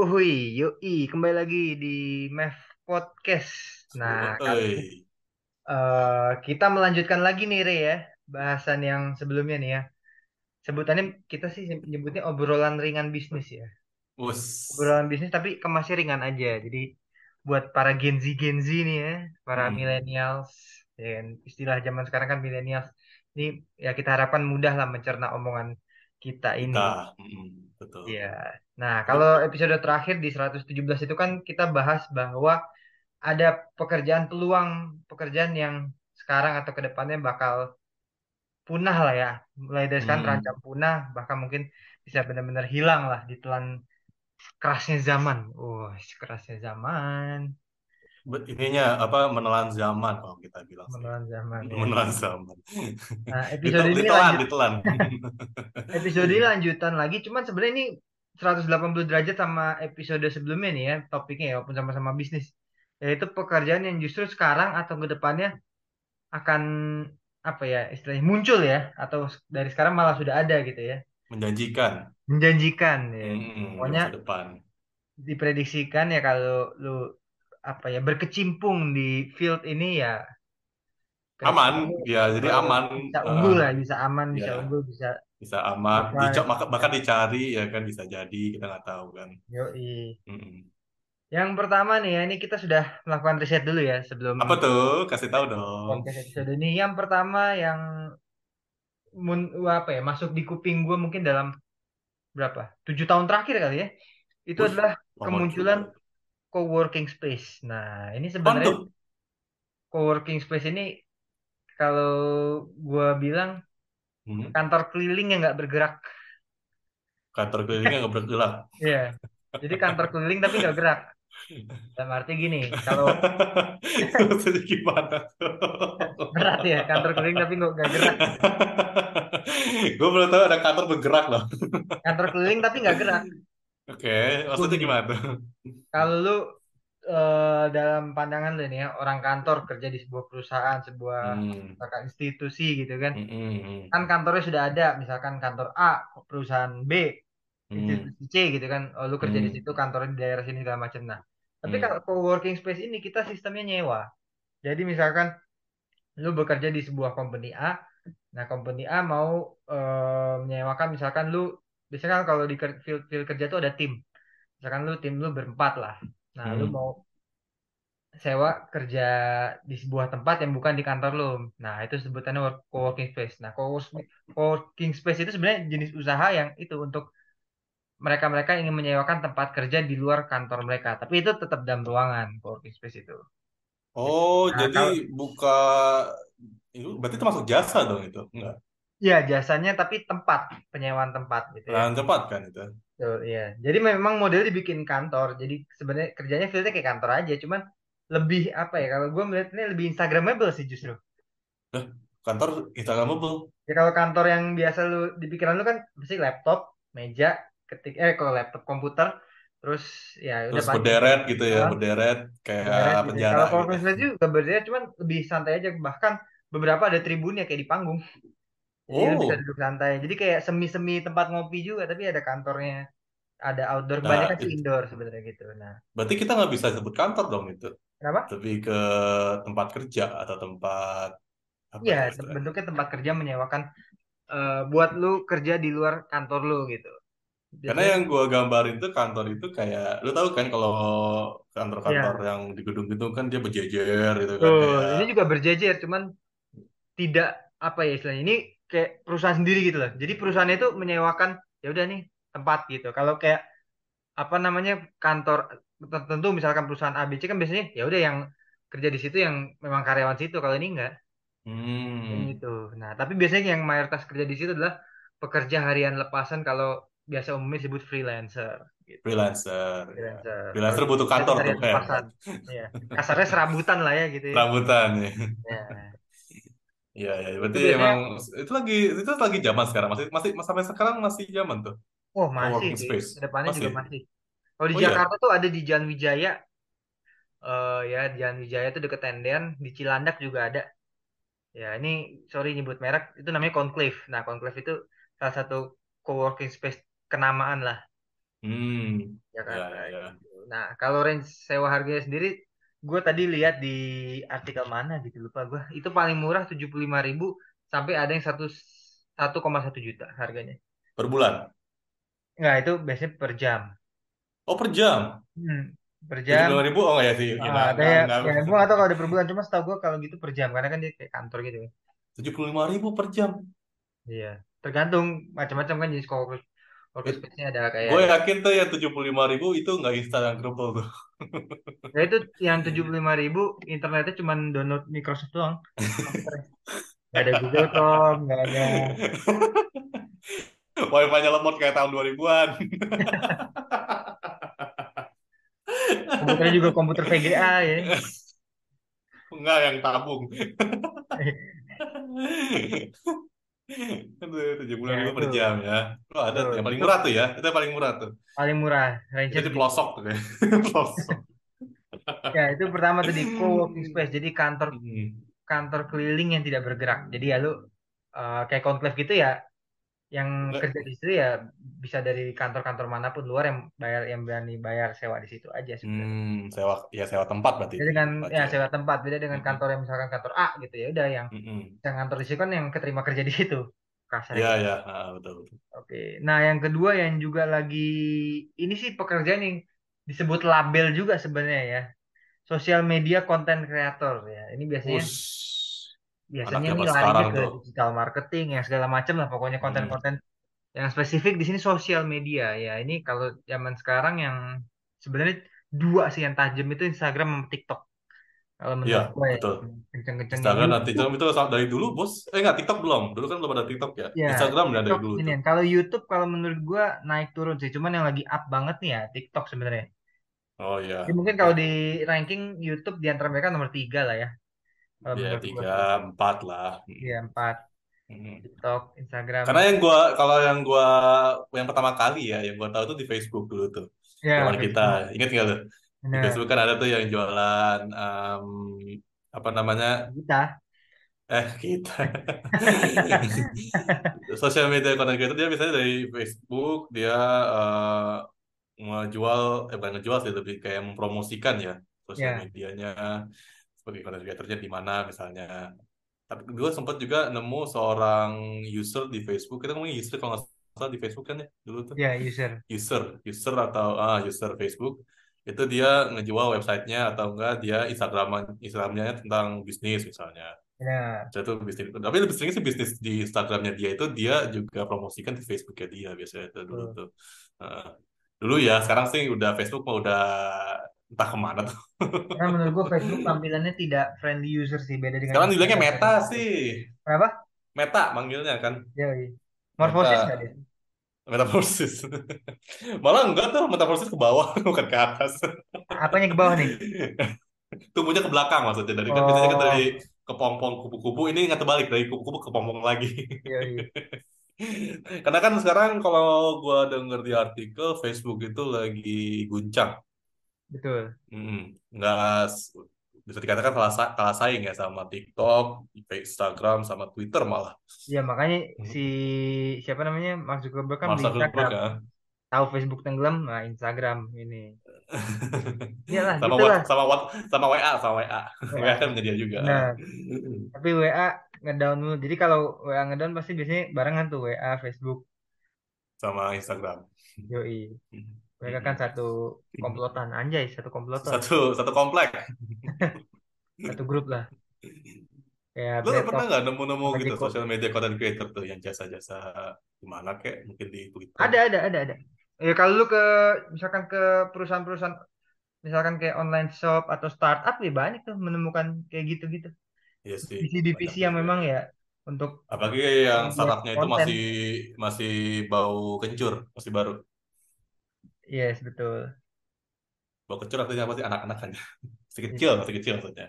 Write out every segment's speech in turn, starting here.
Uhui, yoi, kembali lagi di MEF Podcast. Nah, kali eh, kita melanjutkan lagi nih, Re ya, bahasan yang sebelumnya nih ya. Sebutannya kita sih nyebutnya obrolan ringan bisnis ya. us, Obrolan bisnis tapi kemasnya ringan aja. Jadi buat para Gen Z Gen Z nih ya, para Mm, millennials, ya kan, istilah zaman sekarang kan millennials. Ini ya kita harapkan mudah lah mencerna omongan kita ini. kita, mm, betul. Iya. Nah, kalau episode terakhir di 117 itu kan kita bahas bahwa ada pekerjaan peluang pekerjaan yang sekarang atau ke depannya bakal punah lah ya. Mulai dari sekarang terancam mm, punah, bahkan mungkin bisa benar-benar hilang lah ditelan kerasnya zaman. Wah, kerasnya zaman, ininya apa menelan zaman kalau kita bilang menelan zaman ya. menelan zaman. Nah, episode ini Ditelan, lanjut ditelan. episode ini lanjutan lagi, cuman sebenarnya ini 180 derajat sama episode sebelumnya nih ya, topiknya ya, walaupun sama-sama bisnis. Yaitu pekerjaan yang justru sekarang atau ke depannya akan apa ya istilahnya muncul ya atau dari sekarang malah sudah ada gitu ya Menjanjikan, menjanjikan ya mm, di pokoknya depan. diprediksikan ya kalau lu apa ya berkecimpung di field ini ya Aman, ya jadi aman, bisa eh, unggul lah bisa aman bisa ya unggul bisa bisa aman, dicok survive maka- ya. bahkan dicari ya kan bisa jadi kita nggak tahu kan. Yoi. Mm. Yang pertama nih ya ini kita sudah melakukan riset dulu ya sebelum Apa tuh? Kasih tahu dong. episode ini yang pertama yang mun, apa ya masuk di kuping gue mungkin dalam berapa? Tujuh tahun terakhir kali ya. Itu Wih, adalah kemunculan. Co-working space. Nah, ini sebenarnya tuh? co-working space ini kalau gua bilang Hmm? kantor keliling yang nggak bergerak. Kantor kelilingnya nggak bergerak. Iya. Jadi kantor keliling tapi nggak gerak. Dalam arti gini, kalau Maksudnya gimana berat ya kantor keliling tapi nggak gerak. Gue belum tahu ada kantor bergerak loh. Kantor keliling tapi nggak gerak. Oke, Gue maksudnya gimana kalau lu eh, dalam pandangan lu nih ya orang kantor kerja di sebuah perusahaan, sebuah Hmm. institusi gitu kan. Hmm, hmm, Kan kantornya sudah ada, misalkan kantor A, perusahaan B, hmm, institusi C gitu kan. Oh, lu kerja di hmm, situ, kantornya di daerah sini segala macam. Nah, tapi hmm, kalau co-working space ini kita sistemnya nyewa. Jadi misalkan lu bekerja di sebuah company A, nah company A mau eh, menyewakan misalkan lu biasanya kan kalau di field, field kerja tuh ada tim. Misalkan lu tim lu berempat lah. Nah, lu hmm. mau sewa kerja di sebuah tempat yang bukan di kantor lu. Nah, itu sebutannya work- co-working space. Nah, co- co-working space itu sebenarnya jenis usaha yang itu untuk mereka-mereka ingin menyewakan tempat kerja di luar kantor mereka. Tapi itu tetap dalam ruangan co-working space itu. Oh, Nah, jadi kalau buka itu berarti termasuk jasa dong itu? Enggak. Ya jasanya tapi tempat, penyewaan tempat gitu ya. Nah, cepat kan itu? Tuh, iya. Jadi memang model dibikin kantor. Jadi sebenarnya kerjanya fieldnya kayak kantor aja, cuman lebih apa ya? Kalau gue melihatnya lebih Instagramable sih justru. Eh, kantor Instagramable. Ya kalau kantor yang biasa lu di pikiran lu kan pasti laptop, meja, ketik eh kalau laptop komputer, terus ya udah Terus paling berderet gitu ya, berderet kayak gitu. penjara Kalau gitu. co-working space juga berdiri cuman lebih santai aja. Bahkan beberapa ada tribunnya kayak di panggung. Jadi bisa Oh, duduk santai. Jadi kayak semi-semi tempat ngopi juga, tapi ada kantornya, ada outdoor. nah Kebanyakan sih indoor sebenarnya gitu. Nah, berarti kita nggak bisa sebut kantor dong itu. kenapa? Lebih ke tempat kerja atau tempat apa Iya, ya bentuknya tempat kerja menyewakan eh, buat lu kerja di luar kantor lu gitu. Karena Biasanya, yang gua gambarin tuh kantor itu kayak, lu tahu kan kalau kantor-kantor ya. yang di gedung-gedung kan dia berjejer gitu kan Betul. kayak, Ini juga berjejer, cuman tidak apa ya istilahnya. Ini kayak perusahaan sendiri gitu loh. Jadi perusahaan itu menyewakan ya udah nih tempat gitu. Kalau kayak apa namanya kantor tertentu misalkan perusahaan ABC kan biasanya ya udah yang kerja di situ yang memang karyawan situ. Kalau ini enggak. Hmm, itu. Nah, tapi biasanya yang mayoritas kerja di situ adalah pekerja harian lepasan kalau biasa umumnya disebut freelancer gitu. freelancer. Freelancer. Freelancer butuh kantor tuh. Ya. Kasarnya serabutan lah ya gitu ya. Rambutan ya. Ya. Iya, ya. Berarti biasanya emang itu lagi itu lagi zaman sekarang. Masih masih sampai sekarang masih zaman tuh. oh masih sih. space. Ke depannya juga Masih. masih. Kalau di Oh iya. Jakarta tuh ada di Jalan Wijaya. eh ya, di Jalan Wijaya tuh deket Tendean. Di Cilandak juga ada. Ya, ini sorry nyebut merek. Itu namanya Conclave. Nah, Conclave itu salah satu co-working space kenamaan lah. Hmm, ya Jakarta ya ya. gitu. Nah, kalau range sewa harganya sendiri, gue tadi lihat di artikel mana gitu lupa gue. Itu paling murah tujuh puluh lima ribu sampai ada yang satu satu koma satu juta harganya. Per bulan. Nggak, itu biasanya per jam. Oh per jam. Hmm, per Tujuh jam. puluh ribu oh ya sih, Ah, gila. ada ya, ya gue tahu kalau ada per bulan. Cuma setahu gue kalau gitu per jam karena kan dia kayak kantor gitu. ya. Tujuh puluh lima ribu per jam. Iya, tergantung macam-macam kan jenis ada kayak Gue yang yakin tuh yang tujuh puluh lima ribu itu nggak Instagram Crumble tuh. ya itu yang tujuh puluh lima ribu internetnya cuma download Microsoft doang. Nggak ada Google Chrome, nggak ada Wifi-nya lemot kayak tahun 2000-an. komputernya juga komputer VGA ya. Enggak yang tabung. Aduh, tujuh puluh Ya ribu per itu, jam ya. Oh, ada tuh yang paling murah tuh ya. Itu yang paling murah tuh. paling murah, range-nya Itu pelosok tuh kayak. Pelosok. Ya itu pertama tadi co-working space, jadi kantor Hmm. kantor keliling yang tidak bergerak. Jadi ya lu eh, kayak conclave gitu ya, yang Nggak- kerja di situ ya bisa dari kantor-kantor mana pun luar yang bayar yang berani bayar sewa di situ aja sebenarnya. Hmm, sewa ya sewa tempat berarti Beda itu dengan ya tempatnya. sewa tempat, beda dengan Mm-mm. kantor yang misalkan kantor A gitu ya, udah yang Mm-mm. yang kantor di situ kan yang keterima kerja di situ kasarnya Ya gitu. ya, ah, betul betul. Oke. Nah yang kedua yang juga lagi ini sih pekerjaan yang disebut label juga sebenarnya ya, sosial media content creator ya. Ini biasanya Us, anak biasanya nih zaman larinya ke tuh. digital marketing yang segala macam lah pokoknya Mm-mm. konten-konten yang spesifik di sini sosial media ya ini kalau zaman sekarang yang sebenarnya dua sih yang tajam itu Instagram sama TikTok kalau Iya, menurut gue ya betul. kenceng-kencengnya Instagram dan YouTube TikTok itu dari dulu, Bos. Eh enggak, TikTok belum. Dulu kan belum ada TikTok ya. ya Instagram udah dari dulu ini tuh. kalau YouTube kalau menurut gue naik turun sih cuman yang lagi up banget nih ya TikTok sebenarnya Oh jadi iya. mungkin kalau Ya, di ranking YouTube di antara mereka nomor tiga lah ya ya tiga, empat lah. ya empat. TikTok Instagram Karena yang gua kalau yang gua yang pertama kali ya, yang gua tahu tuh di Facebook dulu tuh. ya Zaman kita, ingat nggak tuh? Di Facebook kan ada tuh yang jualan em, apa namanya? kita Eh, kita. Sosial media content creator dia biasanya dari Facebook, dia eh, ngejual, eh bukan ngejual sih, lebih kayak mempromosikan ya sosial ya medianya sebagai content creatornya di mana misalnya. Tapi gue sempat juga nemu seorang user di Facebook, kita ngomongin user kalau nggak salah di Facebook kan ya dulu tuh. ya user User, user atau ah user Facebook itu dia ngejual websitenya atau enggak dia Instagram Instagramnya tentang bisnis misalnya. ya Saya tuh bisnis, tapi lebih sering sih bisnis di Instagramnya dia itu dia juga promosikan di Facebooknya dia biasanya itu dulu tuh. Heeh. dulu ya, sekarang sih udah Facebook mah udah entah ke mana tuh. Karena menurut gue Facebook tampilannya tidak friendly user sih, beda dengan Sekarang Instagram Meta sih, Kenapa? Meta manggilnya kan, Ya, iya. Morphosis nggak dia? Meta, Metaversis. Malah enggak tuh, Metaversis ke bawah bukan ke atas. Apanya ke bawah nih? Tumbuhnya ke belakang maksudnya dari kan biasanya kan dari Oh, kepompong kupu-kupu ini nggak terbalik dari kupu-kupu ke pompong lagi. iya, iya. Karena kan sekarang kalau gua denger di artikel Facebook itu lagi guncang. Betul. Mm, nggak bisa dikatakan kalah, sa- kalah saing ya sama TikTok, Instagram, sama Twitter malah. Ya, makanya si siapa namanya Mark Zuckerberg kan Mark Zuckerberg Instagram. ya. Tahu Facebook tenggelam, nah Instagram ini. Iyalah, sama gitulah. what, sama sama WA, sama WA. WA kan menjadi juga. Benar. Tapi WA ngedown dulu. Jadi kalau WA ngedown pasti biasanya barengan tuh WA, Facebook, Sama Instagram. Yoi. Mereka kan satu komplotan, anjay, satu komplotan. Satu satu komplek. Satu grup lah. Lu Bread pernah nggak nemu-nemu gitu sosial media content creator tuh yang jasa-jasa gimana kek mungkin di Twitter. Ada, ada, ada, ada. Ya kalau lu ke misalkan ke perusahaan-perusahaan misalkan kayak online shop atau startup ya banyak tuh menemukan kayak gitu-gitu. Iya sih, Divisi-divisi yang memang ya untuk Apalagi yang startupnya itu masih masih bau kencur, masih baru. Yes, betul. Bau kencur artinya apa sih? Anak-anak kan. Masih Iya. kecil, masih kecil maksudnya.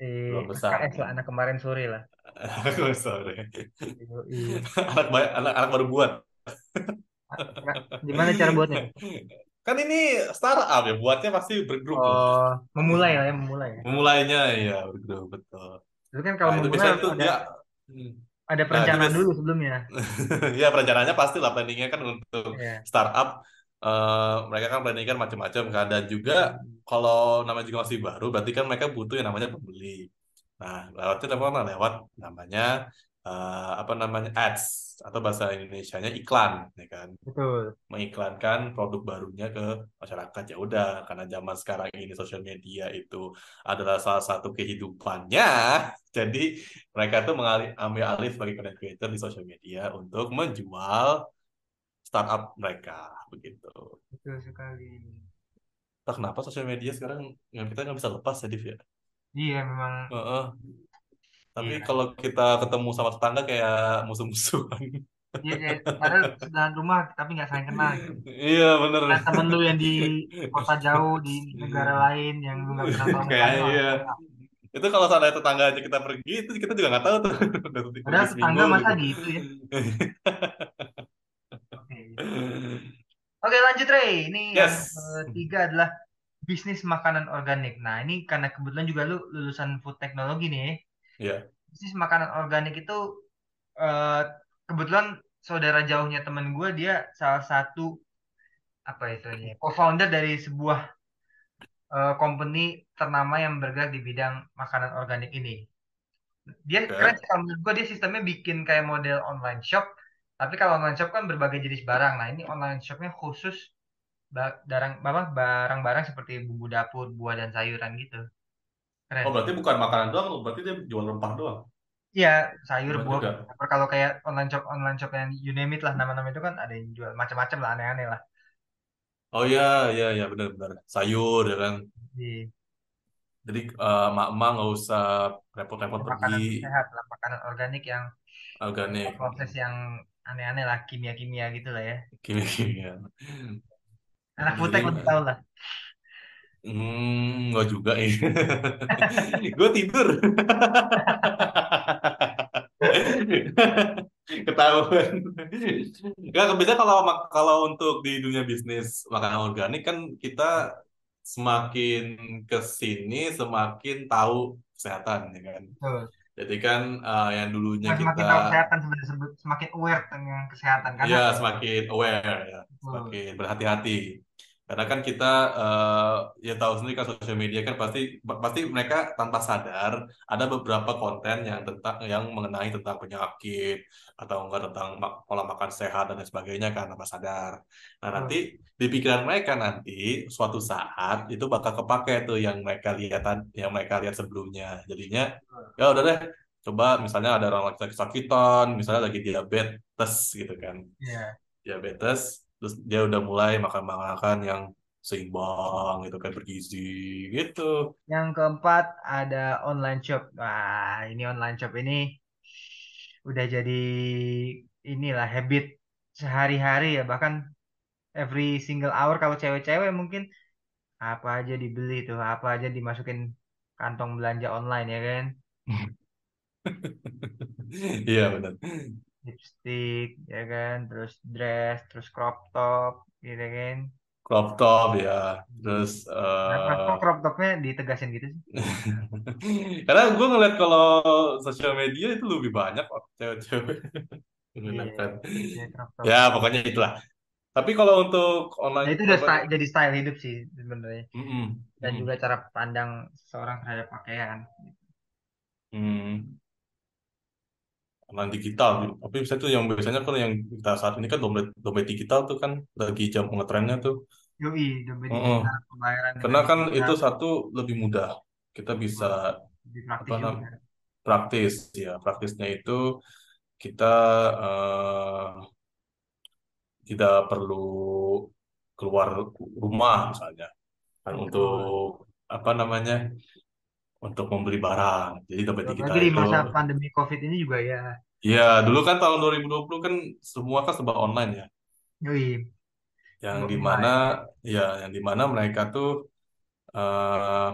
Si Belum besar. AKS lah, anak kemarin sore lah. Sorry. Yoi. Anak, anak, anak baru buat. Nah, gimana cara buatnya? Kan ini startup ya, buatnya pasti bergrup. Oh, memulai lah ya, memulai ya. Memulainya ya bergrup, betul. Itu kan kalau Nah, itu memulai tuh ada dia Hmm. ada Nah, itu perencanaan biasa dulu sebelumnya. ya perencanaannya pasti lah planningnya kan untuk Ya, startup eh, mereka kan branding kan macam-macam kan dan juga kalau namanya juga masih baru berarti kan mereka butuh yang namanya pembeli. Nah, lewatnya apa lewat namanya eh, apa namanya ads atau bahasa Indonesianya iklan, ya kan? Betul. Mengiklankan produk barunya ke masyarakat ya udah karena zaman sekarang ini sosial media itu adalah salah satu kehidupannya. Jadi mereka tuh mengalih ambil alih sebagai content creator di sosial media untuk menjual startup mereka begitu. Betul sekali. Entah kenapa sosial media sekarang yang kita nggak bisa lepas ya, Div ya. Iya, memang. Heeh. Tapi Iya. kalau kita ketemu sama tetangga kayak musuh-musuhan. Iya, kayak padahal sebelahan rumah tapi nggak saling kenal gitu. Iya bener. Dan temen lu yang di kota jauh, di negara lain, yang lu nggak pernah tahu Kayak iya. enak. Itu kalau seandainya tetangga aja kita pergi, itu kita juga nggak tahu tuh. Padahal tetangga masa gitu. gitu ya. Oke. Lanjut Rey. Ini yang Yes. ketiga adalah bisnis makanan organik. Nah, ini karena kebetulan juga lu lulusan food technology nih. Iya. Bisnis makanan organik itu eh, kebetulan saudara jauhnya temen gue dia salah satu apa istilahnya co-founder dari sebuah eh, company ternama yang bergerak di bidang makanan organik ini. Dia keren Oke. sih kalau menurut gue dia sistemnya bikin kayak model online shop. Tapi kalau online shop kan berbagai jenis barang. Nah, ini online shopnya khusus ba- barang apa barang-barang seperti bumbu dapur, buah dan sayuran gitu. Keren. Oh berarti bukan makanan doang, berarti dia jual rempah doang. Iya, sayur, buah, dapur. Kalau kayak online shop online shop yang you name it lah nama-nama itu kan ada yang jual macam-macam lah aneh-aneh lah. Oh iya, iya, iya benar-benar. Sayur ya kan. Di Jadi eh, mak-mak nggak usah repot-repot pergi makanan sehat lah, makanan organik yang organik. proses yang aneh-aneh lah, kimia-kimia gitu lah ya. Kimia-kimia. Anak food Jadi tech lebih tahu lah. Hmm, nggak juga ini. Gue tidur. Ketahuan. Nggak, biasanya kalau kalau untuk di dunia bisnis makanan organik kan kita semakin ke sini semakin tahu kesehatan ya kan. Betul. Jadi kan eh, yang dulunya Nah, kita semakin tahu kesehatan semakin aware tentang kesehatan karena ya semakin aware ya, semakin berhati-hati. Karena kan kita eh, ya tahu sendiri kan sosial media kan pasti pasti mereka tanpa sadar ada beberapa konten yang tentang yang mengenai tentang penyakit atau enggak tentang mak- pola makan sehat dan lain sebagainya kan tanpa sadar. Nah nanti betul. di pikiran mereka nanti suatu saat itu bakal kepake tuh yang mereka lihat yang mereka lihat sebelumnya. Jadinya ya udah deh coba misalnya ada orang lagi kesakitan, misalnya lagi diabetes gitu kan Iya. diabetes terus dia udah mulai makan makan yang seimbang gitu kan bergizi gitu. Yang keempat ada online shop. Wah, ini online shop ini udah jadi inilah habit sehari-hari ya. Bahkan every single hour kalau cewek-cewek mungkin apa aja dibeli tuh apa aja dimasukin kantong belanja online ya kan? Iya benar lipstick ya kan? Terus dress terus crop top gitu kan? Crop top ya. Hmm. terus eh kok crop topnya ditegasin gitu sih. Karena gue ngeliat kalau sosial media itu lebih banyak cewek-cewek. Iya menggunakan iya crop top. Ya pokoknya itulah. Tapi kalau untuk online itu udah style, jadi style hidup sih sebenarnya. Mm-mm, dan juga mm-mm, cara pandang seorang terhadap pakaian. Mm. Online digital gitu. Tapi saya tuh yang biasanya kan yang kita saat ini kan dompet dompet digital tuh kan lagi jam ngetrennya tuh. Yoi, dompet digital pembayaran dengan Karena kan itu digital satu lebih mudah. Kita bisa lebih apa namanya praktis ya. Praktisnya itu kita eh, tidak perlu keluar rumah misalnya kan untuk apa namanya untuk membeli barang. Jadi dompet digital lagi di itu masa pandemi COVID ini juga ya? Ya dulu kan tahun 2020 kan semua kan serba online ya. Yoi, yang Go di mana ya? yang di mana mereka tuh eh,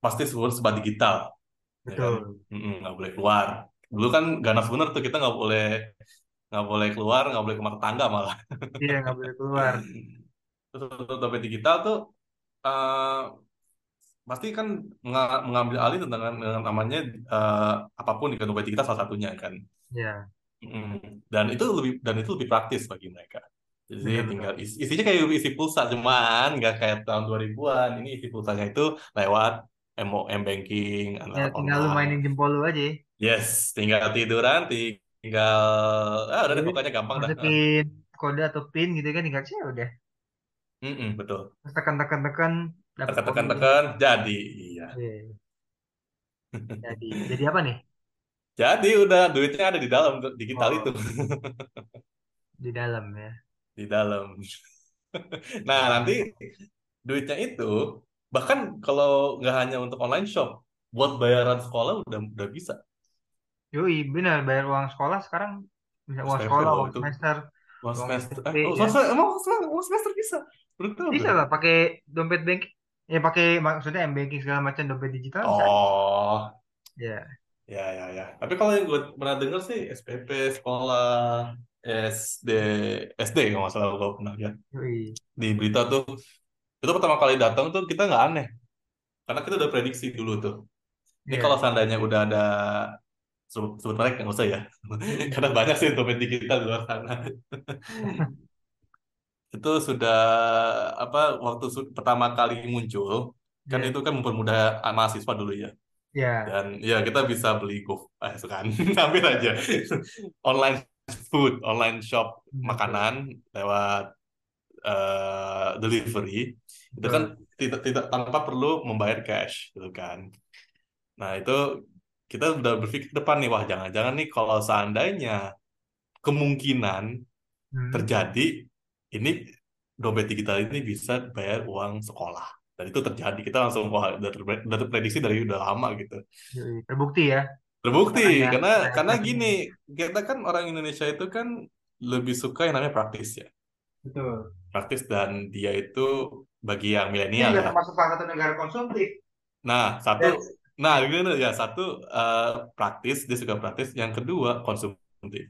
pasti semua serba digital ya kan? Betul. Mm-mm, nggak boleh keluar. Dulu kan ganas bener tuh kita nggak boleh nggak boleh keluar nggak boleh ke rumah tetangga malah. Iya nggak boleh keluar. Terus untuk dompet digital tuh eh, pasti kan menga- mengambil alih tentang dengan namanya eh, apa pun di dompet digital salah satunya kan ya Mm. Dan itu lebih dan itu lebih praktis bagi mereka. Jadi tinggal Benar-benar. isi, isinya kayak isi pulsa cuman nggak kayak tahun 2000-an. Ini isi pulsanya itu lewat M M-banking, Ya tinggal lu online. mainin jempol lu aja. Yes, tinggal tiduran, tinggal ah udah deh pokoknya gampang dah. Ah. masukin kode atau pin gitu kan tinggal sih udah. Mm-mm, betul. Terus tekan-tekan-tekan. Tekan-tekan-tekan jadi. Iya. Iya. Jadi jadi apa nih? Jadi udah duitnya ada di dalam digital itu. Oh, di dalam ya. Di dalam. Nah, nanti duitnya itu bahkan kalau nggak hanya untuk online shop, buat bayaran sekolah udah udah bisa. Yoi, benar bayar uang sekolah sekarang bisa uang sekolah, uang itu semester, uang uang semester. Eh, oh, ya. semester, emang uang semester, uang semester bisa. Tahu Bisa lah pakai dompet bank ya pakai maksudnya m-banking segala macam dompet digital bisa. Oh, Ya, ya ya ya. Tapi kalau yang gue pernah dengar sih SPP sekolah SD SD kalau nggak salah gue pernah lihat di berita tuh itu pertama kali datang tuh kita nggak aneh karena kita udah prediksi dulu tuh. Ini kalau Iya. seandainya udah ada sebut, merek nggak usah ya, karena banyak sih dompet digital di luar sana. Itu sudah apa waktu su- pertama kali muncul kan Iya. itu kan mempermudah mahasiswa dulu ya. Ya, Dan ya kita bisa beli go eh kan ambil aja online food, online shop betul. makanan lewat eh, delivery itu kan Betul. tidak tidak tanpa perlu membayar cash gitu kan. Nah, itu kita udah berpikir ke depan nih, wah jangan-jangan nih kalau seandainya kemungkinan Hmm. terjadi ini dompet digital ini bisa bayar uang sekolah. Dan itu terjadi. Kita langsung wah udah, terpre- udah terprediksi dari udah lama gitu. Yoi. Terbukti ya. Terbukti Makanya karena karena realitasnya gini, ini. kita kan orang Indonesia itu kan lebih suka yang namanya praktis ya. Betul. Praktis dan dia itu bagi yang milenial ya. termasuk salah satu negara konsumtif. Nah, satu Dan nah gini ya, satu eh, praktis, dia suka praktis, yang kedua konsumtif.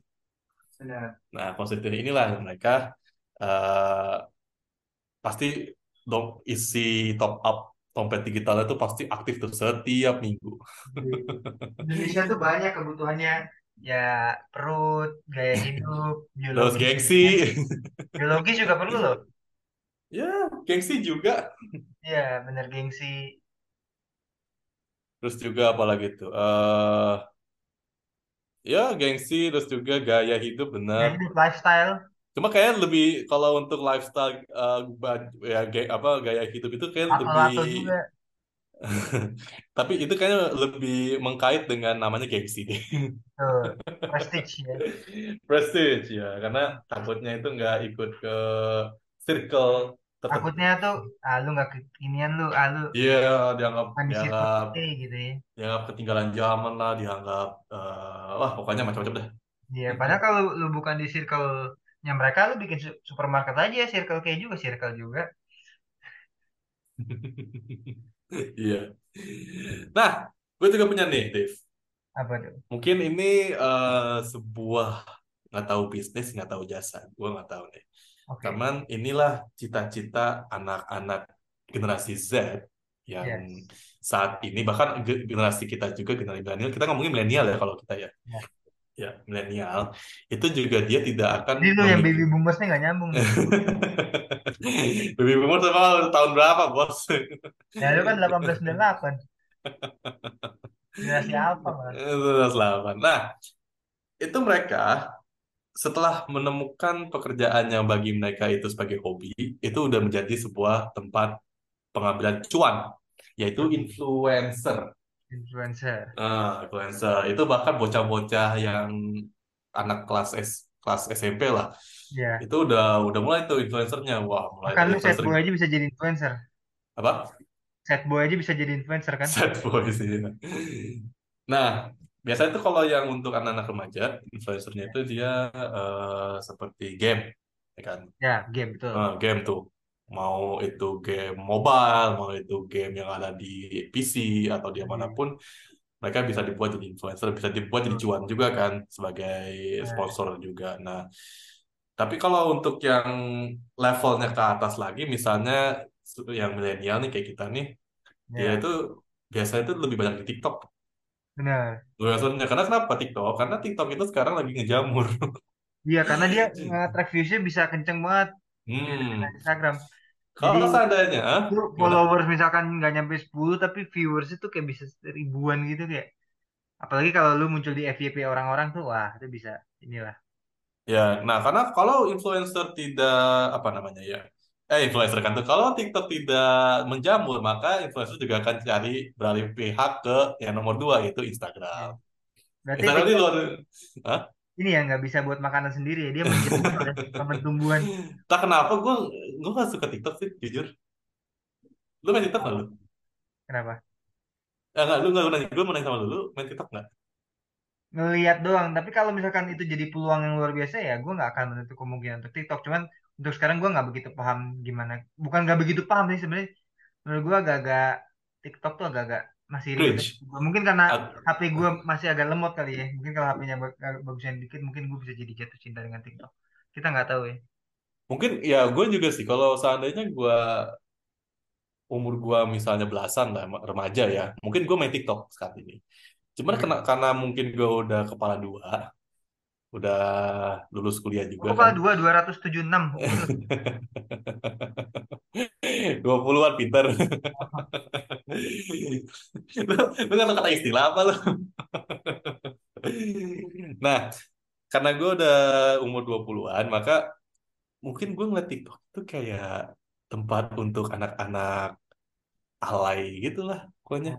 benar. Nah, konsumtif inilah mereka eh, pasti dong isi top up dompet digital itu pasti aktif tuh setiap minggu. Di Indonesia tuh banyak kebutuhannya ya perut, gaya hidup, Terus biologis juga gengsi. Biologis juga perlu loh. ya gengsi juga. Iya, bener gengsi. Terus juga apalagi tuh, eh ya gengsi, terus juga gaya hidup benar. Gaya hidup, lifestyle, Cuma kayak lebih kalau untuk lifestyle ba- ya gaya, apa gaya hidup itu kayak lebih lato-lato juga. tapi itu kayaknya lebih mengkait dengan namanya gengsi deh. Prestige ya. Prestige ya, karena takutnya itu nggak ikut ke circle tertentu. Takutnya tuh, ah lu nggak kekinian lu, ah lu Iya, dianggap bukan di circle dianggap gitu ya. dianggap ketinggalan zaman lah, dianggap eh, wah pokoknya macam-macam dah. Iya, padahal kalau lu bukan di circle-nya mereka, lu bikin su- supermarket aja, Circle K juga, Circle juga. Iya. Nah, gue juga punya nih, Dave. Apa tuh? Mungkin ini eh, sebuah nggak tahu bisnis, nggak tahu jasa, gue nggak tahu nih. Oke, Cuman inilah cita-cita anak-anak generasi Z yang yes. saat ini bahkan ge- generasi kita juga generasi milenial, kita ngomongin milenial ya kalau kita ya, Ya. Ya milenial itu juga dia tidak akan lu yang baby boomers nih nggak nyambung. Baby boomer sama tahun berapa, bos? Ya lu kan 1898, generasi alpha malah. Itu 18. Nah, itu mereka setelah menemukan pekerjaan yang bagi mereka itu sebagai hobi, itu udah menjadi sebuah tempat pengambilan cuan, yaitu influencer. Influencer. Nah, influencer itu bahkan bocah-bocah yang anak kelas S kelas SMP lah, Ya. itu udah udah mulai tuh influencernya. Wah, mulai lu sad influencer boy aja bisa jadi influencer. apa? Sad boy aja bisa jadi influencer kan? Sad boy sih. Nah, biasanya tuh kalau yang untuk anak-anak remaja, influencernya itu dia eh, seperti game, ya kan? Ya, game betul. Eh, game tuh. Mau itu game mobile, mau itu game yang ada di PC atau di Jadi, mana pun, mereka bisa dibuat jadi influencer, bisa dibuat jadi betul. cuan juga kan sebagai Nah, sponsor juga. Nah, tapi kalau untuk yang levelnya ke atas lagi, misalnya yang milenial nih kayak kita nih, dia ya, itu biasanya itu lebih banyak di TikTok. benar Influencernya. Karena kenapa TikTok? Karena TikTok itu sekarang lagi ngejamur. iya karena dia nge-track views-nya bisa kenceng banget dengan Hmm. Instagram Kalau seandainya, ah, followers misalkan nggak nyampe 10 tapi viewers itu kayak bisa ribuan gitu kayak apalagi kalau lu muncul di FYP orang-orang tuh wah itu bisa inilah Ya, nah karena kalau influencer tidak apa namanya ya, eh influencer kan tuh kalau TikTok tidak menjamur maka influencer juga akan cari beralih pihak ke yang nomor dua yaitu Ya. Instagram. berarti Instagram TikTok luar, Hah? Ini ya nggak bisa buat makanan sendiri ya dia menjamur oleh tumbuhan Tak kenapa gue gue gak suka TikTok sih jujur. Lu main TikTok nggak lu? kenapa Eh, enggak, lu nggak nanya gue mau nanya sama lu, lu main TikTok nggak? ngelihat doang tapi kalau misalkan itu jadi peluang yang luar biasa ya gue nggak akan menutup kemungkinan untuk TikTok cuman untuk sekarang gue nggak begitu paham gimana bukan nggak begitu paham sih sebenarnya menurut gue agak-agak TikTok tuh agak-agak masih ribet Cringe. mungkin karena HP gue masih agak lemot kali ya. Mungkin kalau HP-nya bagusnya dikit mungkin gue bisa jadi jatuh cinta dengan TikTok. Kita nggak tahu ya. Mungkin ya gue juga sih. Kalau seandainya gue umur gua misalnya belasan lah remaja ya mungkin gue main TikTok saat ini. Cuman Hmm. kena, karena mungkin gue udah kepala dua udah lulus kuliah juga kan. kepala dua dua ratus tujuh puluh enam. Lu. 20-an pinter lu lu nggak tahu kata istilah apa lu nah karena gue udah umur 20-an maka mungkin gue ngeliat TikTok itu kayak tempat untuk anak-anak alay gitu lah pokoknya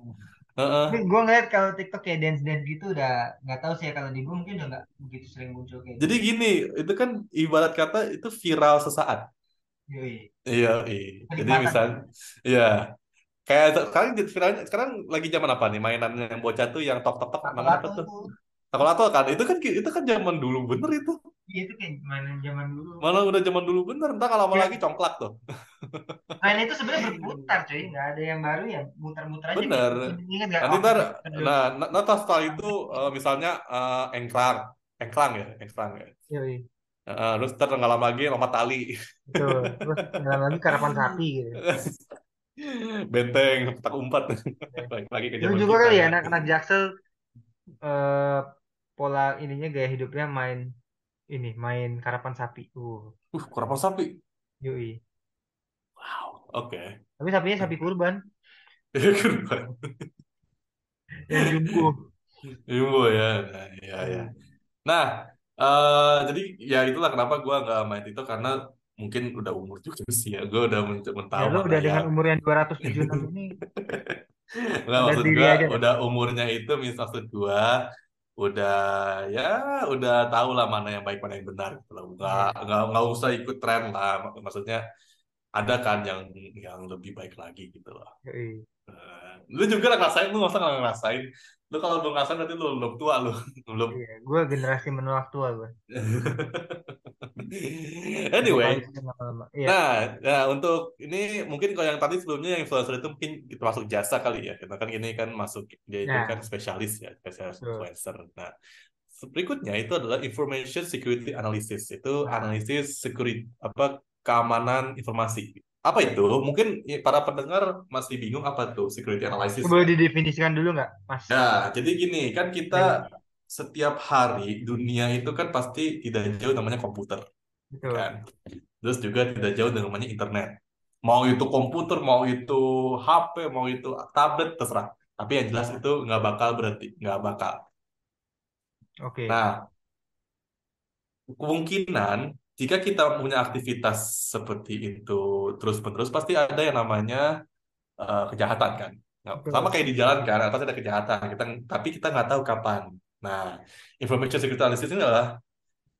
Heeh. Tapi gue ngeliat kalau TikTok kayak dance dance gitu udah nggak tahu sih ya kalau di gue mungkin udah nggak begitu sering muncul kayak Jadi gitu. gini, itu kan ibarat kata itu viral sesaat. Iya, iya. Jadi misal, ya. iya. Kayak sekarang viralnya sekarang lagi zaman apa nih? Mainan yang bocah tuh yang tok tok tok namanya apa tuh? Takolato kan? Itu kan itu kan zaman dulu bener itu. Iya itu kayak mainan zaman dulu. Malah udah zaman dulu bener. Entah kalau lama Ya, lagi congklak tuh. main itu sebenarnya berputar cuy, nggak ada yang baru ya, muter-muter aja Bener. gitu. Ingat? Nanti Oh, ntar, nah, nah, nah, setelah itu eh, misalnya eh, engklang, engklang ya, engklang ya. Yoi. Eh, terus ntar nggak lama lagi lompat tali, Betul. Terus nggak lagi karapan sapi gitu. benteng, petak umpat. Ya. Lagi ke Dulu zaman juga kita kali ya ya. anak-anak Jaksel eh, pola ininya gaya hidupnya main ini, main karapan sapi. Uh, Uh, kurapan sapi. yoi. Wow, oke. Tapi sapinya sapi kurban Kurban. yang jumbo. Jumbo ya. Ya, ya. Nah, eh, jadi ya itulah kenapa gua nggak main itu karena mungkin udah umur juga sih ya. Gue udah men- men- Ya udah dengan yang umur yang 276 ini Nggak sadar maksud aja dah. udah umurnya itu maksud gua udah ya udah tahu lah mana yang baik mana yang benar gitu. Nggak Iya. nggak nggak usah ikut tren lah. Mak- Maksudnya ada kan yang yang lebih baik lagi gitu loh. Yoi. Lu juga lah ngerasain, lu nggak usah nggak ngerasain. Lu kalau belum ngerasain berarti lu belum tua lu. Belum. Iya, gue generasi menolak tua gue. Anyway. Iya, Nah, nah untuk ini mungkin kalau yang tadi sebelumnya yang influencer itu mungkin kita masuk jasa kali ya. Karena kan ini kan masuk dia itu kan nah, spesialis ya, spesialis betul. influencer. Nah, berikutnya itu adalah information security analysis. Itu Nah, analisis security apa keamanan informasi. Apa itu? Mungkin para pendengar masih bingung apa tuh security analysis ya. didefinisikan dulu nggak, Mas? Nah, jadi gini, kan kita Denny? setiap hari dunia itu kan pasti tidak jauh namanya komputer Betul. kan. Terus juga tidak jauh dengan namanya internet. Mau itu komputer, mau itu HP, mau itu tablet, terserah. Tapi yang jelas itu nggak bakal berhenti, nggak bakal. Oke, Nah, kemungkinan jika kita punya aktivitas seperti itu terus-menerus, pasti ada yang namanya eh, kejahatan kan. Nah, sama kayak di jalan kan, pasti ada kejahatan. Kita, tapi kita nggak tahu kapan. Nah, information security analysis ini adalah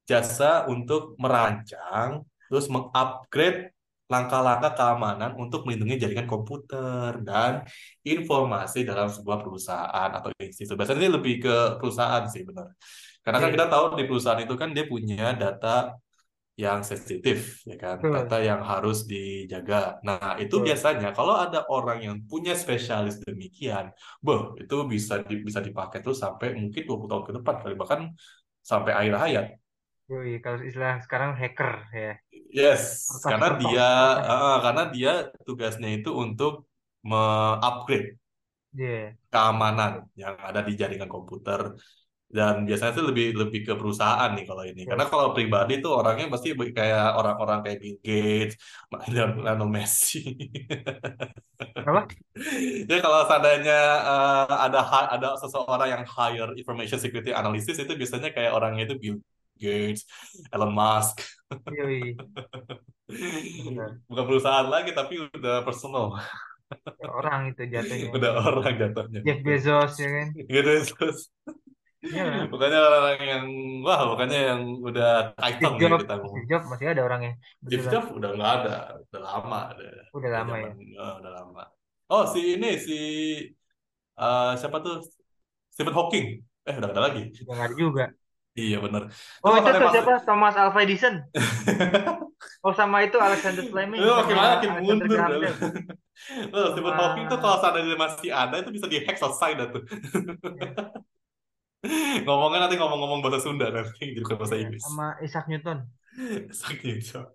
jasa untuk merancang, terus mengupgrade langkah-langkah keamanan untuk melindungi jaringan komputer dan informasi dalam sebuah perusahaan atau institusi. Biasanya ini lebih ke perusahaan sih, benar. Karena kan Oke, kita tahu di perusahaan itu kan dia punya data yang sensitif, ya kan, betul. data yang harus dijaga. Nah, itu Betul. biasanya kalau ada orang yang punya spesialis demikian, boh, itu bisa di- bisa dipakai terus sampai mungkin 20 tahun ke depan kali bahkan sampai akhir hayat. Yoi, kalau istilah sekarang hacker ya. Yes, Kertas, karena dia eh, karena dia tugasnya itu untuk me-upgrade Iya. keamanan yang ada di jaringan komputer dan biasanya sih lebih lebih ke perusahaan nih kalau ini karena Iya. kalau pribadi tuh orangnya pasti kayak orang-orang kayak Bill Gates, Lionel Messi. Apa? Ya kalau seandainya eh, ada ada seseorang yang hire information security analysis itu biasanya kayak orangnya itu Bill Gates, Elon Musk. Iya, iya. Bukan perusahaan lagi tapi udah personal, orang itu jatuhnya. udah orang jatuhnya. Jeff Bezos ya kan. Gitu terus. Iya. Bukannya orang yang wah, bukannya yang udah Titan Steve Jobs, kita ngomong. Steve Jobs masih ada orangnya. Steve Betulan. Jobs udah nggak ada, udah lama, udah, Udah lama zaman, ya. eh, udah lama. Oh si ini si eh, siapa tuh Stephen Hawking? Eh udah ada lagi. Udah nggak ada juga. Iya bener. Itu Oh itu tuh siapa? Thomas Alva Edison. Oh sama itu Alexander Fleming Lu makin sama makin mundur lu. Stephen Hawking tuh kalau seandainya masih ada itu bisa dihack selesai dah tuh. ya, Ngomongnya nanti ngomong-ngomong bahasa Sunda nanti jadi bahasa ya, Inggris. sama Isaac Newton. Saking jauh.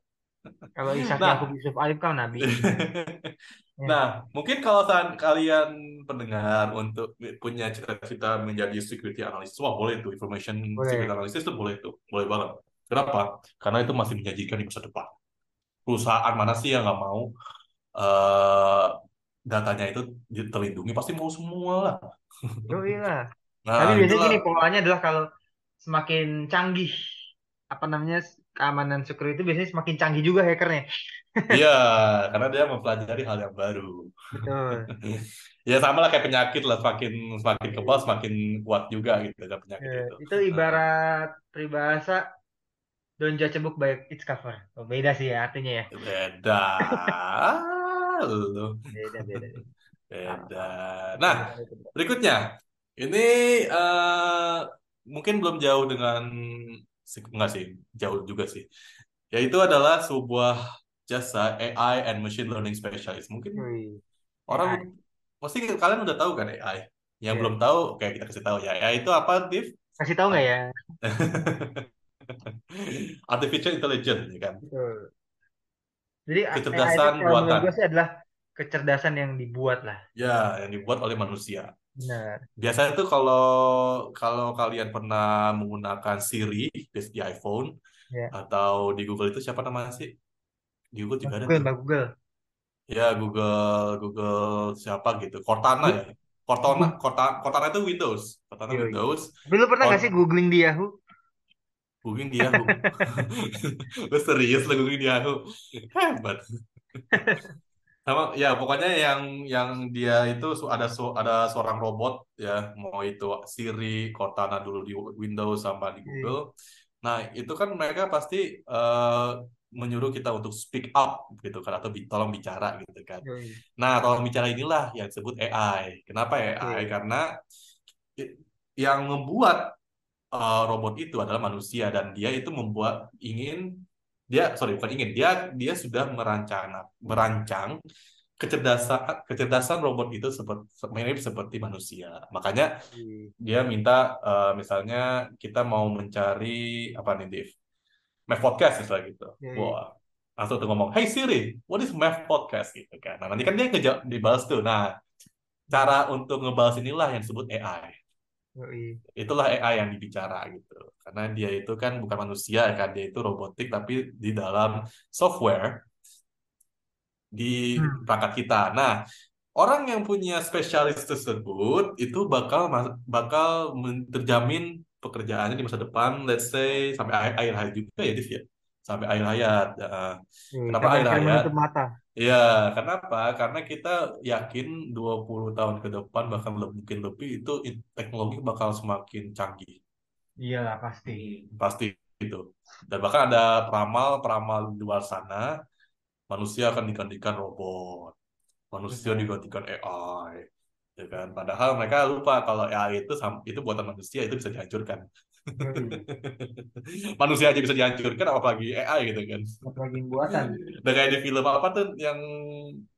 Kalau Isaac Yakub Nah, Yusuf Alif kan nabi. Ya, nah mungkin kalau saat kalian pendengar untuk punya cita-cita menjadi security analyst, wah boleh tuh information security boleh. analyst itu boleh tuh, boleh banget. Kenapa? Karena itu masih menjanjikan di masa depan. Perusahaan mana sih yang nggak mau eh datanya itu terlindungi? Pasti mau semua lah. Yoi lah. Nah, Tapi biasanya itulah gini polanya adalah kalau semakin canggih apa namanya keamanan security itu biasanya semakin canggih juga hackernya. Iya, karena dia mempelajari hal yang baru. Betul. Ya sama lah kayak penyakit lah, semakin semakin kebal semakin kuat juga gitu kan penyakit Eh, itu. itu ibarat peribahasa don't judge a book by its cover. Oh, beda sih ya artinya ya. beda. Beda beda. beda. Nah, berikutnya ini eh, mungkin belum jauh dengan enggak sih, jauh juga sih. Yaitu adalah sebuah jasa AI and machine learning specialist. Mungkin. AI. orang pasti kalian udah tahu kan AI. Yang Iya. belum tahu, kayak kita kasih tahu ya. AI itu apa, Div? Kasih tahu nggak ya? Artificial intelligence, ya kan? Betul. Jadi AI itu Kecerdasan menurut buatan. gue sih adalah kecerdasan yang dibuat lah. Ya, yang dibuat oleh manusia. Benar. Biasanya tuh kalau kalau kalian pernah menggunakan Siri di iPhone Ya. atau di Google itu siapa namanya sih? Di Google juga ada Google, tuh. Mbak Google. Ya, Google Google siapa gitu. Cortana ya. Cortana, Cortana, Cortana itu Windows. Cortana Yoi. Windows. Lu pernah nggak sih googling di Yahoo? Googling di Yahoo. Lu serius lu googling di Yahoo? Hebat. Sama ya pokoknya yang yang dia itu ada su- ada seorang robot ya mau itu Siri, Cortana dulu di Windows sama di Iya. Google. Nah, itu kan mereka pasti eh, menyuruh kita untuk speak up gitu kan atau tolong bicara gitu kan. Yoi. Nah, tolong bicara inilah yang disebut AI. Kenapa AI? Oke. Karena yang membuat eh, robot itu adalah manusia dan dia itu membuat ingin dia sorry bukan ingin. Dia dia sudah merancang merancang kecerdasan kecerdasan robot itu seperti mirip seperti manusia. Makanya Yoi. dia minta eh, misalnya kita mau mencari apa nih Div Math podcast misalnya gitu. Yoi. wah langsung tuh ngomong Hey Siri what is Math podcast? Gitu kan. Nah nanti kan dia ngejawab dibalas tuh. Nah cara untuk ngebalas inilah yang disebut AI. Itulah AI yang dibicara gitu. Karena dia itu kan bukan manusia kan, dia itu robotik tapi di dalam software di Hmm. perangkat kita. Nah, orang yang punya spesialis tersebut itu bakal bakal terjamin pekerjaannya di masa depan, let's say sampai akhir, akhir hayat juga ya, Div, ya. Sampai akhir hayat. Ya. Yoi. Kenapa akhir hayat? menutup mata. Ya, kenapa? Karena kita yakin 20 tahun ke depan bahkan le- mungkin lebih itu teknologi bakal semakin canggih. Iyalah pasti. Pasti itu. Dan bahkan ada peramal-peramal di luar sana, manusia akan digantikan robot, manusia Benar. digantikan AI, ya kan? Padahal mereka lupa kalau AI itu itu buatan manusia itu bisa dihancurkan. Manusia aja bisa dihancurkan, apalagi AI gitu kan. Apalagi buatan. Udah kayak di film apa tuh yang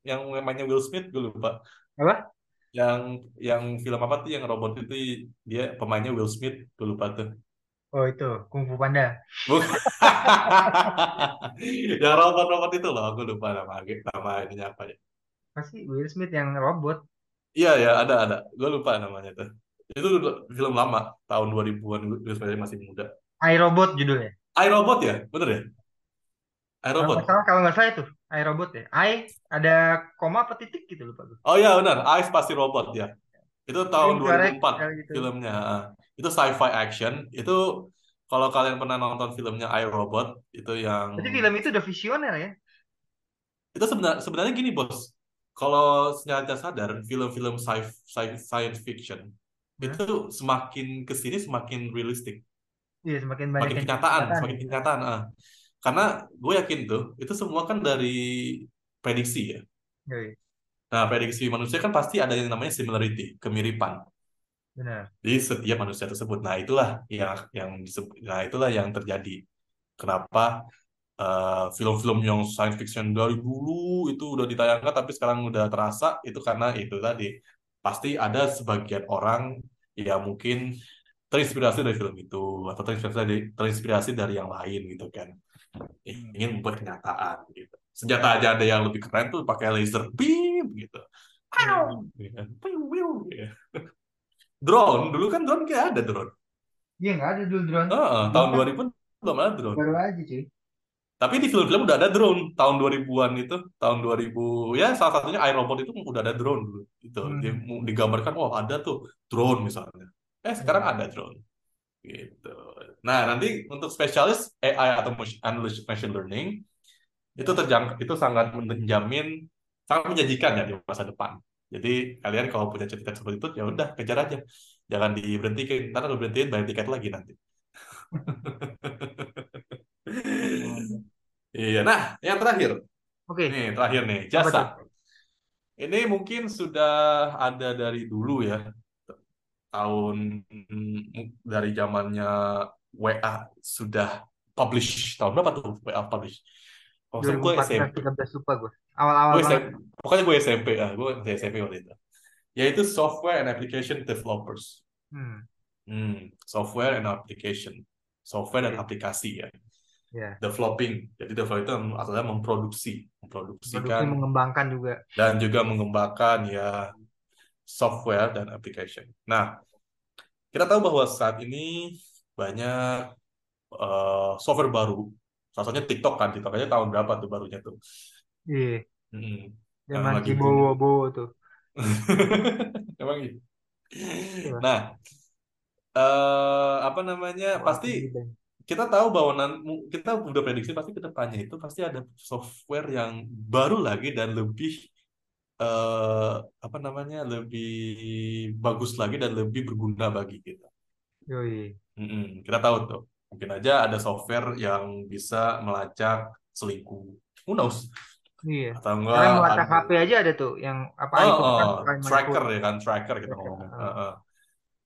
yang namanya Will Smith gue lupa. Apa? Yang yang film apa tuh yang robot itu dia pemainnya Will Smith gue lupa tuh. Oh itu Kung Fu Panda. Bukan. yang robot-robot itu loh, gue lupa nama nama ininya apa ya. Pasti Will Smith yang robot. Iya ya, ada ada. Gue lupa namanya tuh. Itu film lama, tahun 2000-an Will Smith masih muda. iRobot judulnya. iRobot ya, bener ya? Kalau nggak iRobot. salah, kalau nggak salah itu iRobot ya. I ada koma apa titik gitu lupa gue. Oh iya benar, I Spasi Robot ya. Itu tahun Incorrect 2004 kayak gitu. filmnya. Itu sci-fi action. Itu kalau kalian pernah nonton filmnya iRobot, itu yang Jadi film itu udah visioner ya. itu sebenarnya sebenarnya gini bos. Kalau secara sadar film-film sci- sci- science fiction? Itu semakin ke sini semakin realistik, Iya semakin banyak semakin kenyataan, kenyataan semakin gitu. kenyataan. ah. Karena gue yakin tuh itu semua kan dari prediksi ya. Yoi, Nah, prediksi manusia kan pasti ada yang namanya similarity, kemiripan. benar. di setiap manusia tersebut. Nah, itulah yang yang disebut, nah itulah yang terjadi. Kenapa eh, film-film yang science fiction dari dulu itu udah ditayangkan tapi sekarang udah terasa itu karena itu tadi pasti ada sebagian orang yang mungkin terinspirasi dari film itu atau terinspirasi dari terinspirasi dari yang lain gitu kan. Hmm. Ingin membuat kenyataan gitu. Senjata aja ada yang lebih keren tuh pakai laser beam gitu. Hmm. Gitu. Gitu. Drone, dulu kan drone kayak ada drone. Iya nggak ada dulu drone. Heeh, tahun Bahkan 2000 belum ada drone. baru aja cuy. Tapi di film-film udah ada drone tahun 2000-an itu, tahun 2000 ya salah satunya iRobot itu udah ada drone dulu. Itu dia Hmm. mu- digambarkan oh ada tuh drone misalnya. Eh sekarang Hmm. ada drone. Gitu. Nah, nanti untuk spesialis AI atau machine learning itu terjang itu sangat menjamin sangat menjanjikan ya di masa depan. Jadi kalian kalau punya cita-cita seperti itu ya udah kejar aja. Jangan diberhentikan. Ntar kalau berhentiin bayar tiket lagi nanti. Iya, nah yang terakhir, Oke, nih terakhir nih jasa. Ini mungkin sudah ada dari dulu ya, tahun mm, dari zamannya WA sudah publish tahun berapa tuh WA publish? Oh, gue 2014 SMP, 13 lupa gue. Awal-awal gue banget. SMP, pokoknya gue SMP ah, gue masih SMP waktu itu. Yaitu software and application developers. Hmm. Hmm, software and application, software dan aplikasi ya. Ya. Developing, jadi develop itu adalah memproduksi, Produksi memproduksikan mengembangkan juga. dan juga mengembangkan ya software dan application. Nah, kita tahu bahwa saat ini banyak eh, software baru. Salah satunya TikTok kan, TikTok aja tahun berapa tuh barunya tuh. Iya. Hmm, yang Zaman lagi boom. Bowo-Bowo tuh. Emang gitu. Iya. Nah, eh, apa namanya? Wah, Pasti banget. Kita tahu bahwa kita udah prediksi pasti ke depannya itu pasti ada software yang baru lagi dan lebih eh, apa namanya? lebih bagus lagi dan lebih berguna bagi kita. Yoi. Mm-mm, kita tahu tuh. Mungkin aja ada software yang bisa melacak selingkuh. Who knows? Iya. Atau Karena enggak melacak ada HP aja ada tuh yang apa oh, iPhone kan oh, pakai tracker ya kan, tracker kita tracker. ngomongin. Heeh. Heeh.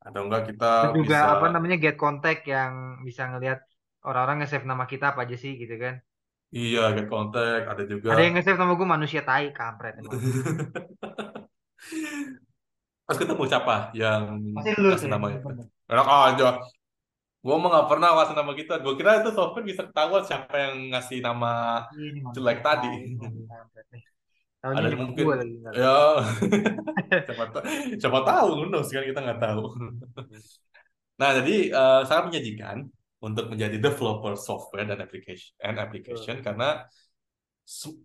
Atau enggak kita Terus juga bisa apa namanya get contact yang bisa ngelihat orang-orang nge-save nama kita apa aja sih gitu kan. iya get contact, ada juga Ada yang nge-save nama gue manusia tai kampret emang. Terus ketemu siapa yang Pasti lu kasih nama itu? Enak aja. Gue mah nggak pernah ngasih nama kita. Gue kira itu software bisa ketahuan siapa yang ngasih nama Ini manusia jelek tadi. tai emang kampret nih. Tahunya Ada nyebut mungkin lagi ya siapa tahu siapa tahu knows kan kita nggak tahu. Nah jadi eh, sangat menjanjikan untuk menjadi developer software dan application and application karena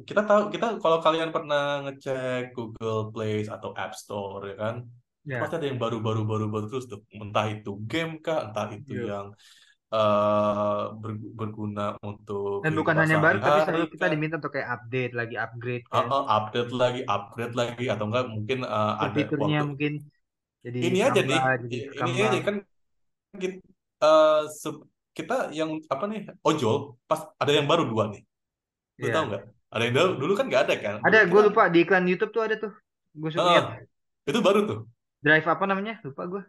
kita tahu kita kalau kalian pernah ngecek Google Play atau App Store ya kan Ya. pasti ada yang baru-baru baru-baru terus tuh entah itu game kah entah itu Iya. yang eh, ber- berguna untuk Dan bukan hanya baru tapi selalu kita kah diminta untuk kayak update lagi upgrade Uh, kan. uh, update lagi upgrade lagi atau enggak mungkin uh, ada Fitur-fiturnya waktu mungkin jadi ini aja nih ini aja kan kita, eh, se- kita yang apa nih ojol pas ada yang baru dua nih lu tahu Iya. nggak ada yang dulu, dulu kan nggak ada kan dulu Ada gue lupa di iklan YouTube tuh ada tuh. Gue suka lihat uh, itu baru tuh drive apa namanya? Lupa gue.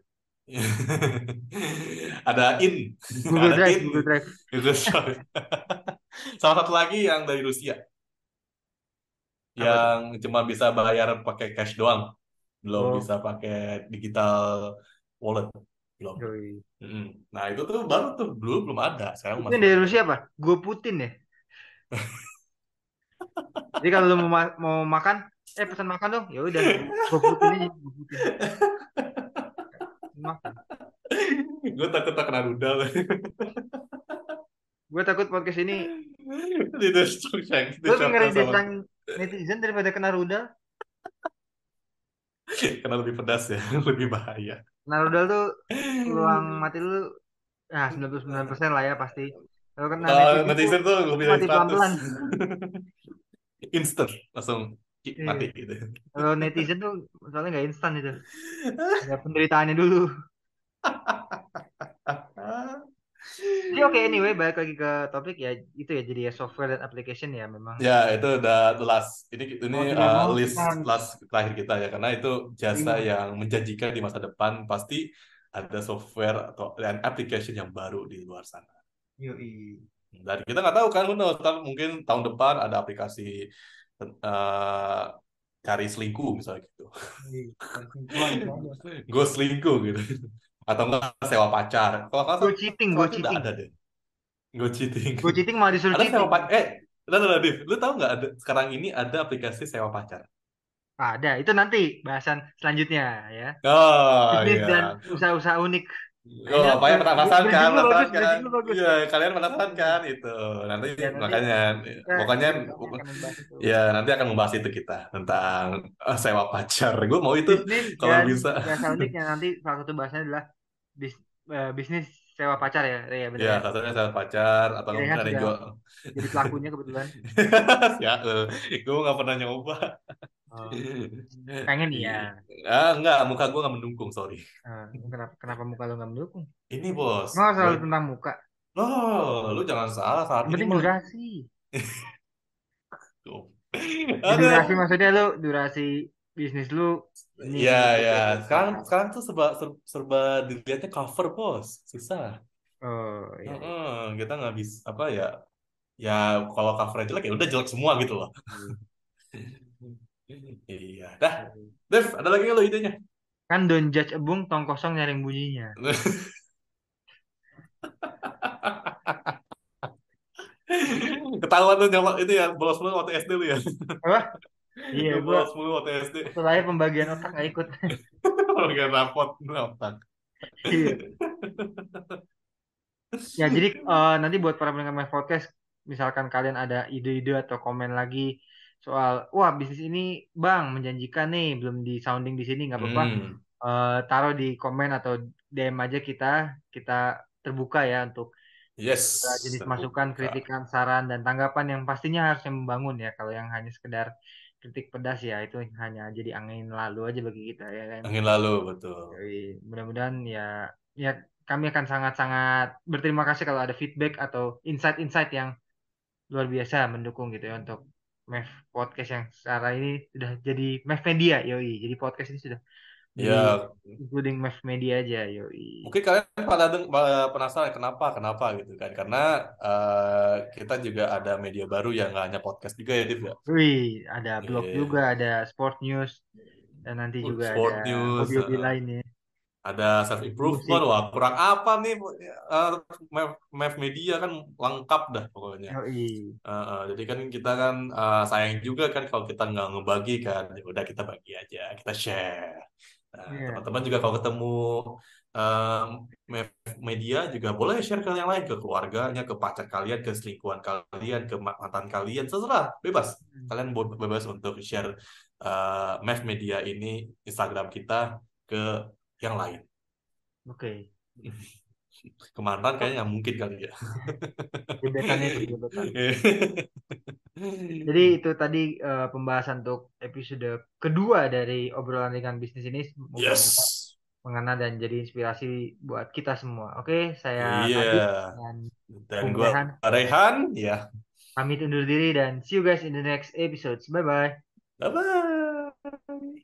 ada in. Google ada Drive, in. Google Drive. itu sorry. salah satu lagi yang dari Rusia. Apa yang cuma bisa bayar pakai cash doang. Belum Oh, bisa pakai digital wallet. Belum. Nah itu tuh baru tuh. Dulu belum ada. Sekarang yang masuk dari Rusia apa? Gue Putin ya. Jadi kalau lu mau, ma- mau makan eh pesan makan dong. Ya udah gue putin aja gue putin makan gue takut tak kena rudal. gue takut podcast ini gue ngeri diserang netizen daripada kena rudal karena lebih pedas ya, lebih bahaya. kena rudal tuh peluang mati lu nah 99% lah ya pasti kalau kena netizen, netizen tuh lebih dari mati pelan-pelan 100. Instant, langsung. Mati gitu. kalau netizen tuh soalnya nggak instan itu ada penderitaannya dulu Jadi oke anyway balik lagi ke topik ya itu ya jadi ya software dan application ya memang. Ya, itu udah the last. Ini ini tidak uh, mau list last terakhir kita ya, karena itu jasa Iya. yang menjanjikan di masa depan pasti ada software atau dan application yang baru di luar sana. Yoi. Dan kita nggak tahu kan, who knows, mungkin tahun depan ada aplikasi uh, cari selingkuh misalnya gitu. Gue selingkuh gitu. Atau enggak sewa pacar. Kalau Go salah, cheating, udah cheating. ada deh. Go cheating. Go cheating malah disuruh Ada sewa cheating. pacar. Eh, Udah, udah, Div. Lu tahu nggak ada sekarang ini ada aplikasi sewa pacar? Ada, itu nanti bahasan selanjutnya ya. Oh Bisnis iya. dan usaha-usaha unik. Oh, apa ya penasaran kan, penasaran kan? Iya, kalian penasaran kan itu. Nanti Ya, nanti makanya Kita pokoknya ya nanti akan membahas itu kita tentang eh, sewa pacar. Gue mau itu Bisnis kalau dan bisa. unik yang nanti salah satu bahasannya adalah bis- eh, bisnis sewa pacar ya, ya benar Ya, ya. satunya sewa pacar atau Ya, mungkin Rehan ada jual. Jadi pelakunya kebetulan. Ya, eh, gue nggak pernah nyoba. Oh, pengen ya. Ah, enggak, muka gue nggak mendukung, sorry. Eh, kenapa kenapa muka lu nggak mendukung? Ini bos, Emang selalu tentang muka. Loh, lu jangan salah saat Yang ini penting mah. durasi. Ya, durasi maksudnya lu durasi bisnis lu ini Iya, gitu, ya. gitu. Sekarang sekarang tuh serba serba, dilihatnya cover, bos. Susah. Oh iya. Heeh, kita nggak bisa apa ya? Ya kalau covernya jelek ya udah jelek semua gitu loh. Iya. Dah, Dev, ada lagi nggak lo idenya? Kan don't judge a book tong kosong nyaring bunyinya. Ketahuan tuh nyolot itu ya bolos mulu waktu SD lu ya. Apa? Iya, bolos mulu waktu SD. setelah pembagian otak nggak ikut. Bagian rapot otak. Iya. Ya jadi eh, nanti buat para pendengar My Podcast, misalkan kalian ada ide-ide atau komen lagi soal, wah bisnis ini bang menjanjikan nih, belum di sounding di sini nggak apa-apa, Hmm. Eh, taruh di komen atau DM aja kita, kita terbuka ya untuk Yes. jenis terbuka. masukan, kritikan, saran dan tanggapan yang pastinya harusnya membangun ya. Kalau yang hanya sekedar kritik pedas ya itu hanya jadi angin lalu aja bagi kita ya kan. Angin lalu betul. Jadi mudah-mudahan ya ya kami akan sangat-sangat berterima kasih kalau ada feedback atau insight-insight yang luar biasa mendukung gitu ya untuk Mev Podcast yang sekarang ini sudah jadi Mev Media yoi. Jadi podcast ini sudah Ya, including Mev Media aja yoi. mungkin kalian pada penasaran kenapa kenapa gitu kan? Karena eh, kita juga ada media baru yang nggak hanya podcast juga ya, Div ya. Wih, ada blog Iya. juga, ada sport news dan nanti Uh, juga sport ada news, hobi-hobi uh, lainnya. Ada self improvement, wah kurang apa nih? Mev- Mev Media kan lengkap dah pokoknya. Yoi. Uh, uh, jadi kan kita kan uh, sayang juga kan kalau kita nggak ngebagi kan, ya udah kita bagi aja, kita share. Nah, Iya. teman-teman juga kalau ketemu me- media juga boleh share ke yang lain, ke keluarganya, ke pacar kalian, ke selingkuhan kalian, ke ma- mantan kalian, terserah, bebas. Kalian bo- bebas untuk share uh, Media ini Instagram kita ke yang lain. Oke. Ke mantan kayaknya nggak mungkin kali ya. Itu gebetan. Jadi itu tadi eh, pembahasan untuk episode kedua dari obrolan ringan bisnis ini. Yes. mengena dan jadi inspirasi buat kita semua. Oke, saya Iya. Nadif dan Dan gua Rehan Rehan, ya. pamit undur diri dan see you guys in the next episodes. Bye bye. Bye bye.